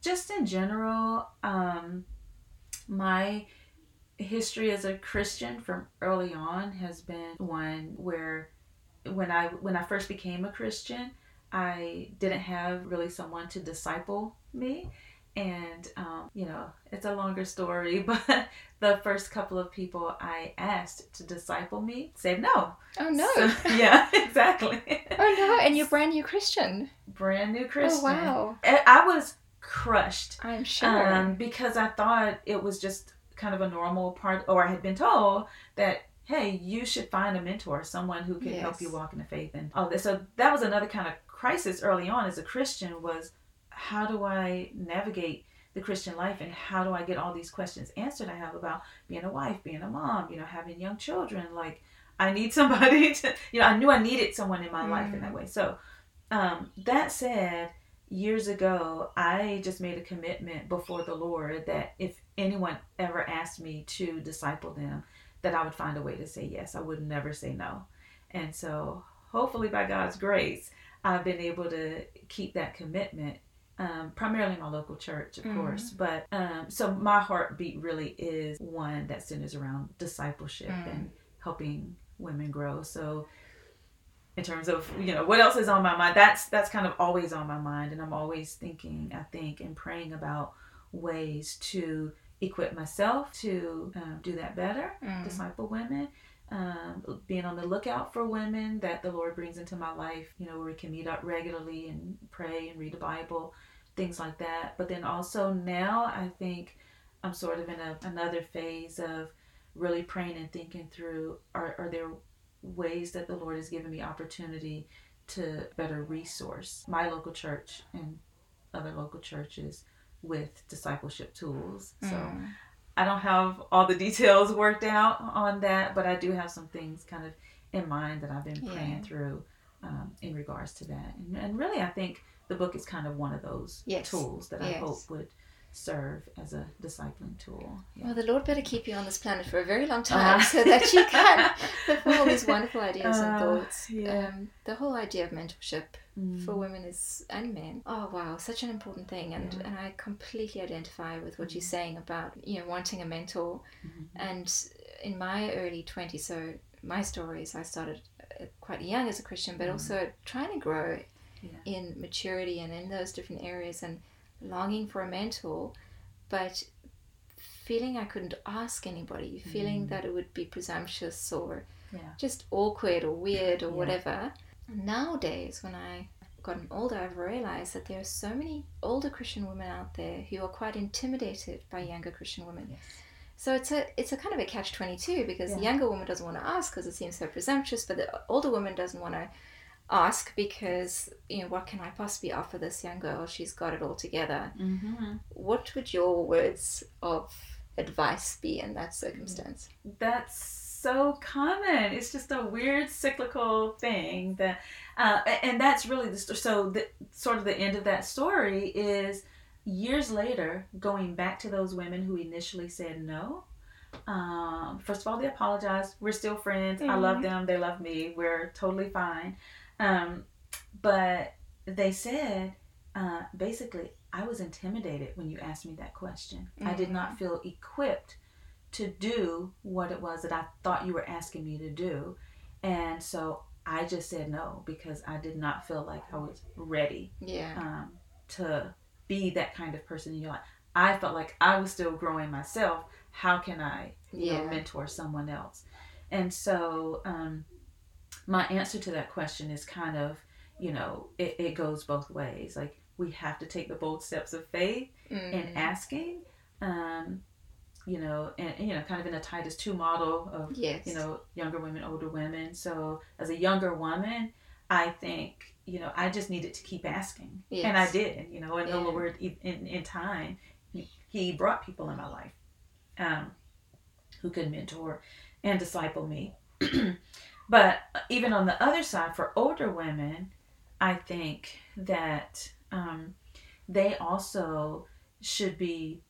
just in general, um, my history as a Christian from early on has been one where, when I when I first became a Christian, I didn't have really someone to disciple me. And, um, you know, it's a longer story, but the first couple of people I asked to disciple me said no. Oh no! So- yeah, exactly. oh no! And you're brand new Christian. Brand new Christian. Oh wow! I I was crushed I'm sure. um, because I thought it was just kind of a normal part, or I had been told that hey, you should find a mentor, someone who can help you walk in the faith, and all this. So that was another kind of crisis early on as a Christian was how do I navigate the Christian life and how do I get all these questions answered I have about being a wife, being a mom, you know, having young children. Like I need somebody to, you know, I knew I needed someone in my life in that way. So um, that said, years ago, I just made a commitment before the Lord that if anyone ever asked me to disciple them, that I would find a way to say yes. I would never say no. And so, hopefully, by God's grace, I've been able to keep that commitment. Um, primarily my local church, of Mhm. course, but um, so my heartbeat really is one that centers around discipleship Mm. and helping women grow. So, in terms of you know what else is on my mind that's that's kind of always on my mind and i'm always thinking i think and praying about ways to equip myself to um, do that better Mm. disciple women um, being on the lookout for women that the lord brings into my life you know where we can meet up regularly and pray and read the bible things like that but then also now i think i'm sort of in a, another phase of really praying and thinking through are, are there ways that the Lord has given me opportunity to better resource my local church and other local churches with discipleship tools. So Mm. I don't have all the details worked out on that, but I do have some things kind of in mind that I've been praying Yeah. through um, in regards to that. And, and really, I think the book is kind of one of those Yes. tools that I hope would serve as a discipling tool. Yeah. Well, the Lord better keep you on this planet for a very long Uh-huh. time so that you can fulfill all these wonderful ideas and Uh, thoughts. yeah. Um, the whole idea of mentorship Mm. for women is and men. Oh wow, such an important thing, and Yeah. and I completely identify with what you're saying about you know wanting a mentor. Mhm. And in my early twenties, so my stories, I started uh, quite young as a Christian, but Mhm. also trying to grow Yeah. in maturity and in those different areas, and longing for a mentor, but feeling I couldn't ask anybody, feeling Mm. that it would be presumptuous or Yeah. just awkward or weird or Yeah. whatever. Nowadays, when I gotten older, I've realized that there are so many older Christian women out there who are quite intimidated by younger Christian women. Yes. So it's a it's a kind of a catch twenty two because the younger woman doesn't want to ask because it seems so presumptuous, but the older woman doesn't want to ask because you know what can I possibly offer this young girl? She's got it all together. Mm-hmm. What would your words of advice be in that circumstance? That's so common. It's just a weird cyclical thing that, uh, and that's really the so the sort of the end of that story is years later going back to those women who initially said no. Um, first of all, they apologized. We're still friends. I love them. They love me. We're totally fine. Um, but they said uh, basically, I was intimidated when you asked me that question. I did not feel equipped to do what it was that I thought you were asking me to do. And so I just said no because I did not feel like I was ready Yeah. um, to be that kind of person in your life. I felt like I was still growing myself. How can I, you know, Yeah. mentor someone else? And so, um, my answer to that question is kind of, you know, it, it goes both ways. Like we have to take the bold steps of faith Mm. in asking, um, you know, and you know, kind of in a Titus two model of yes. you know, younger women, older women. So as a younger woman, I think, you know, I just needed to keep asking. And I did, you know, and the Yeah. Lord in, in, in time, he, he brought people in my life um, who could mentor and disciple me. but even on the other side, for older women, I think that um, they also should be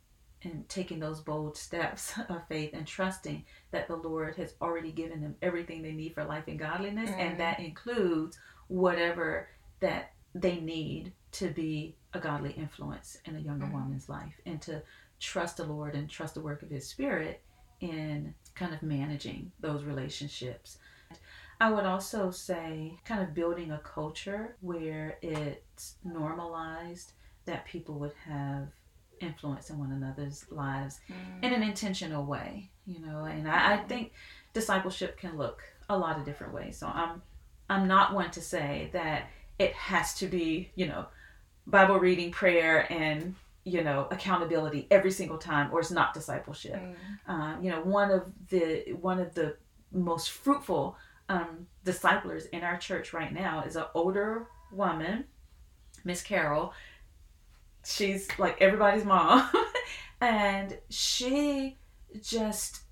in taking those bold steps of faith and trusting that the Lord has already given them everything they need for life and godliness, Mm. and that includes whatever that they need to be a godly influence in a younger Mm. woman's life, and to trust the Lord and trust the work of His Spirit in kind of managing those relationships. I would also say, kind of building a culture where it's normalized that people would have influence in one another's lives Mm. in an intentional way, you know. And I, I think discipleship can look a lot of different ways. So I'm I'm not one to say that it has to be, you know, Bible reading, prayer, and you know accountability every single time, or it's not discipleship Mm. um, you know one of the one of the most fruitful um, disciplers in our church right now is an older woman miss carol. She's like everybody's mom. And she just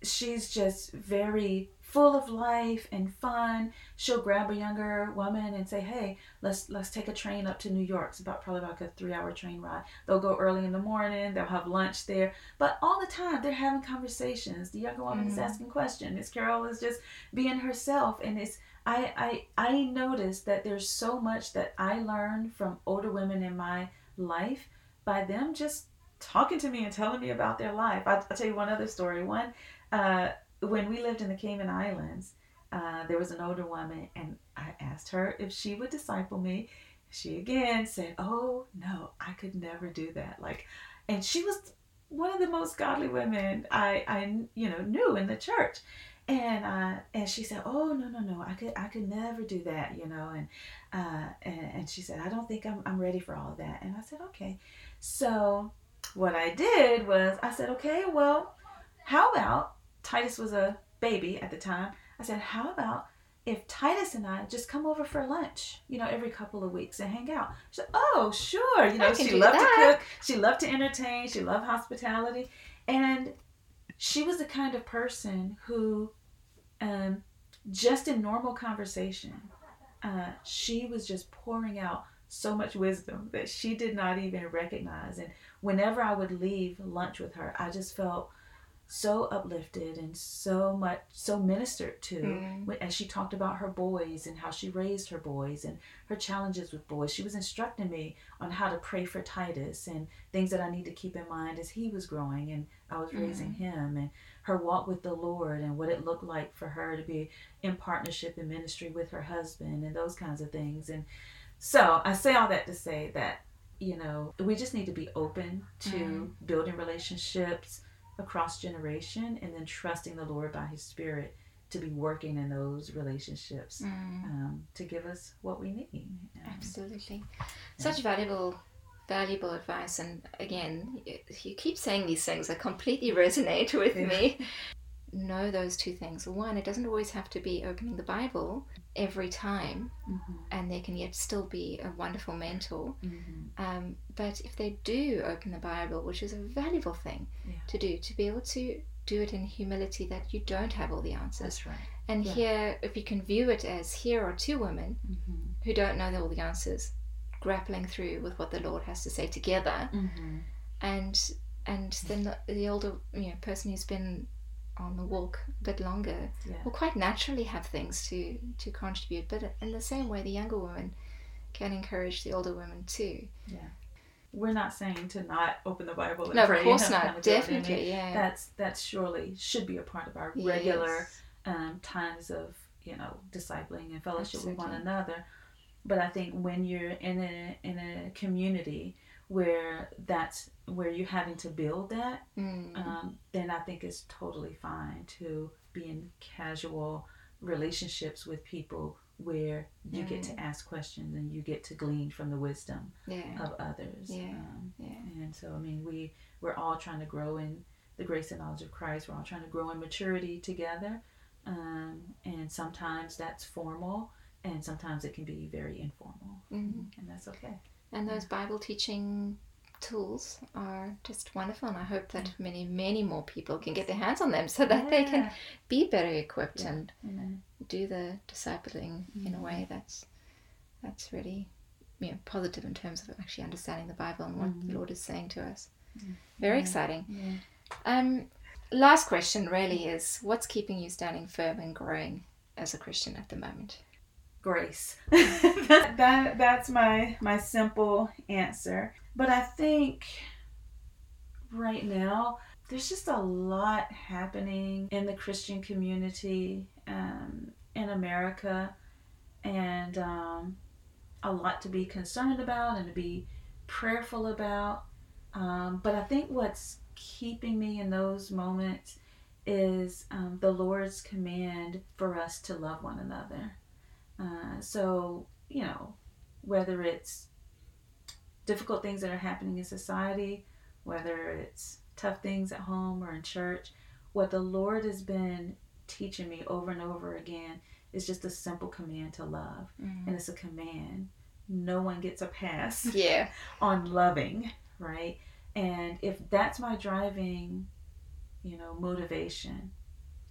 she's just very full of life and fun. She'll grab a younger woman and say hey let's let's take a train up to new york. It's about probably like a three hour train ride. They'll go early in the morning. They'll have lunch there. But all the time they're having conversations. The younger woman is Mhm. asking questions. Miss carol is just being herself. And it's I, I i noticed that there's so much that i learned from older women in my life by them just talking to me and telling me about their life. I'll, I'll tell you one other story. One uh, when we lived in the cayman islands uh, there was an older woman and i asked her if she would disciple me. She again said oh no i could never do that. Like and she was one of the most godly women i i you know knew in the church. And uh and she said oh no no no i could i could never do that you know and uh and, and she said i don't think i'm, I'm ready for all of that. And i said okay. So what i did was i said okay well how about titus was a baby at the time i said how about if titus and i just come over for lunch you know every couple of weeks and hang out she said oh sure you know she loved that. to cook she loved to entertain she loved hospitality and she was the kind of person who um, just in normal conversation uh, she was just pouring out so much wisdom that she did not even recognize and whenever i would leave lunch with her i just felt so uplifted and so much so ministered to Mm. when- as she talked about her boys and how she raised her boys and her challenges with boys she was instructing me on how to pray for titus and things that i need to keep in mind as he was growing and i was raising him and her walk with the lord and what it looked like for her to be in partnership in ministry with her husband and those kinds of things and so i say all that to say that you know we just need to be open to Mhm. building relationships across generation and then trusting the lord by his spirit to be working in those relationships Mm. um, to give us what we need Um, Absolutely. Such valuable, valuable advice. And again, y- you keep saying these things that completely resonate with Yeah. me. Know those two things. One, it doesn't always have to be opening the Bible every time, mhm, and they can yet still be a wonderful mentor. mhm. Um, but if they do open the Bible, which is a valuable thing Yeah. to do, to be able to do it in humility that you don't have all the answers. that's right And Yeah. here, if you can view it as here are two women Mhm, who don't know all the answers, grappling through with what the Lord has to say together, mhm. and and then the, the older you know person who's been on the walk a bit longer Yeah. will quite naturally have things to to contribute. But in the same way, the younger woman can encourage the older women too. Yeah. We're not saying to not open the bible and No, pray of course not. accountability. I mean, Definitely, yeah. that's that surely should be a part of our regular Yes. um, times of you know, discipling and fellowship Absolutely. with one another. But I think when you're in a in a community where that's where you're having to build that, Mm. um, then I think it's totally fine to be in casual relationships with people where you get to ask questions and you get to glean from the wisdom yeah. of others. Yeah. Um, Yeah. and so, I mean, we we're all trying to grow in the grace and knowledge of Christ. We're all trying to grow in maturity together. Um, and sometimes that's formal, and sometimes it can be very informal, Mm. and that's okay. And mm. those Bible teaching tools are just wonderful, and I hope that mm. many, many more people can get their hands on them so that they can be better equipped Yeah. and Amen. do the discipling in a way mm. that's that's really you know, positive in terms of actually understanding the Bible and what the Lord is saying to us. Very exciting. Yeah. Um, last question really is what's keeping you standing firm and growing as a Christian at the moment? Grace. that, that that's my my simple answer. But I think right now there's just a lot happening in the Christian community um, in America, and um, a lot to be concerned about and to be prayerful about. Um, but I think what's keeping me in those moments is um, the Lord's command for us to love one another. Uh, so, you know, whether it's difficult things that are happening in society, whether it's tough things at home or in church, what the Lord has been teaching me over and over again is just a simple command to love. And it's a command. No one gets a pass Yeah. on loving, right? And if that's my driving, you know, motivation,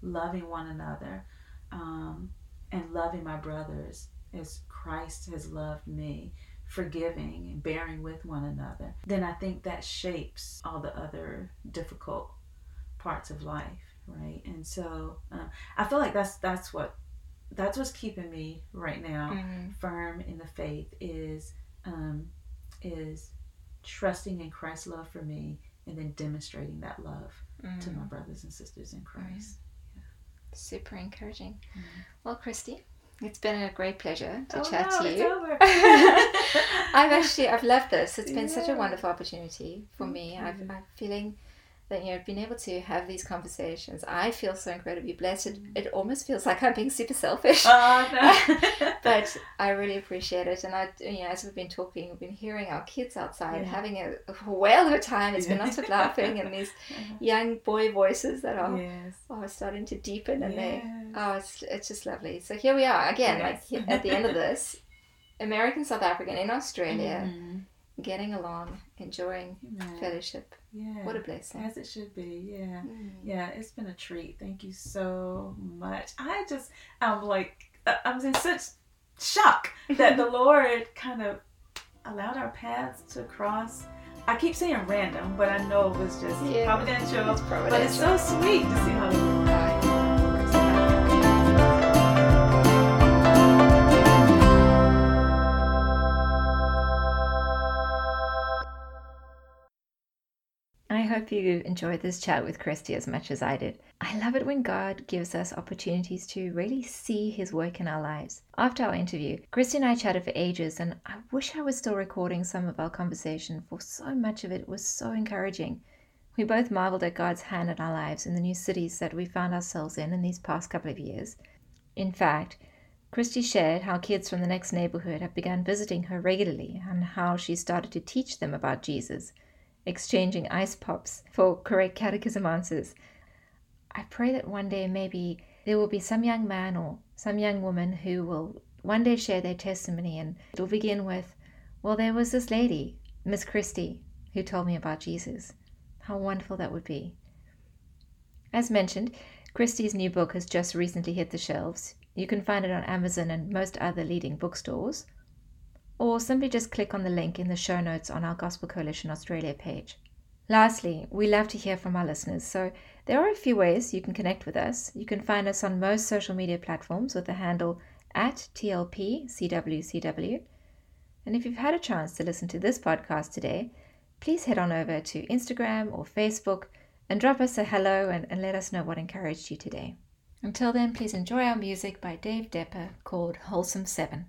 loving one another, um, and loving my brothers as Christ has loved me, forgiving and bearing with one another, then I think that shapes all the other difficult parts of life, right? And so uh, I feel like that's that's what that's what's keeping me right now Mm. firm in the faith is um, is trusting in Christ's love for me and then demonstrating that love to my brothers and sisters in Christ. Super encouraging. Mm. Well, Kristie, it's been a great pleasure to Oh, chat no, to you. I've actually I've loved this. It's been such a wonderful opportunity for me. I've. I'm feeling that you know being able to have these conversations. I feel so incredibly blessed. It, it almost feels like I'm being super selfish. Oh, no. but I really appreciate it, and I, you know, as we've been talking, we've been hearing our kids outside Yeah. having a, a whale of a time. It's been lots of laughing and these young boy voices that are yes. oh, starting to deepen, and they Yes. oh, it's it's just lovely. So here we are again, like Yes. he- at the end of this, American South African in Australia, Mhm. getting along, enjoying Amen. fellowship. Yeah. What a blessing. As it should be, yeah. Mm. Yeah, it's been a treat. Thank you so much. I just, I'm like, I'm in such shock that the Lord kind of allowed our paths to cross. I keep saying random, but I know it was just Yeah. providential. It's But it's so sweet to see how the Lord I hope you enjoyed this chat with Kristie as much as I did. I love it when God gives us opportunities to really see His work in our lives. After our interview, Kristie and I chatted for ages, and I wish I was still recording some of our conversation, for so much of it was so encouraging. We both marveled at God's hand in our lives in the new cities that we found ourselves in in these past couple of years. In fact, Kristie shared how kids from the next neighborhood have begun visiting her regularly and how she started to teach them about Jesus exchanging ice pops for correct catechism answers. I pray that one day maybe there will be some young man or some young woman who will one day share their testimony and it'll begin with, Well, there was this lady, Miss Kristie, who told me about Jesus. How wonderful that would be. As mentioned, Kristie's new book has just recently hit the shelves. You can find it on Amazon and most other leading bookstores or simply just click on the link in the show notes on our Gospel Coalition Australia page. Lastly, we love to hear from our listeners, so there are a few ways you can connect with us. You can find us on most social media platforms with the handle at TLPCWCW. And if you've had a chance to listen to this podcast today, please head on over to Instagram or Facebook and drop us a hello and, and let us know what encouraged you today. Until then, please enjoy our music by Dave Depper called Wholesome 7.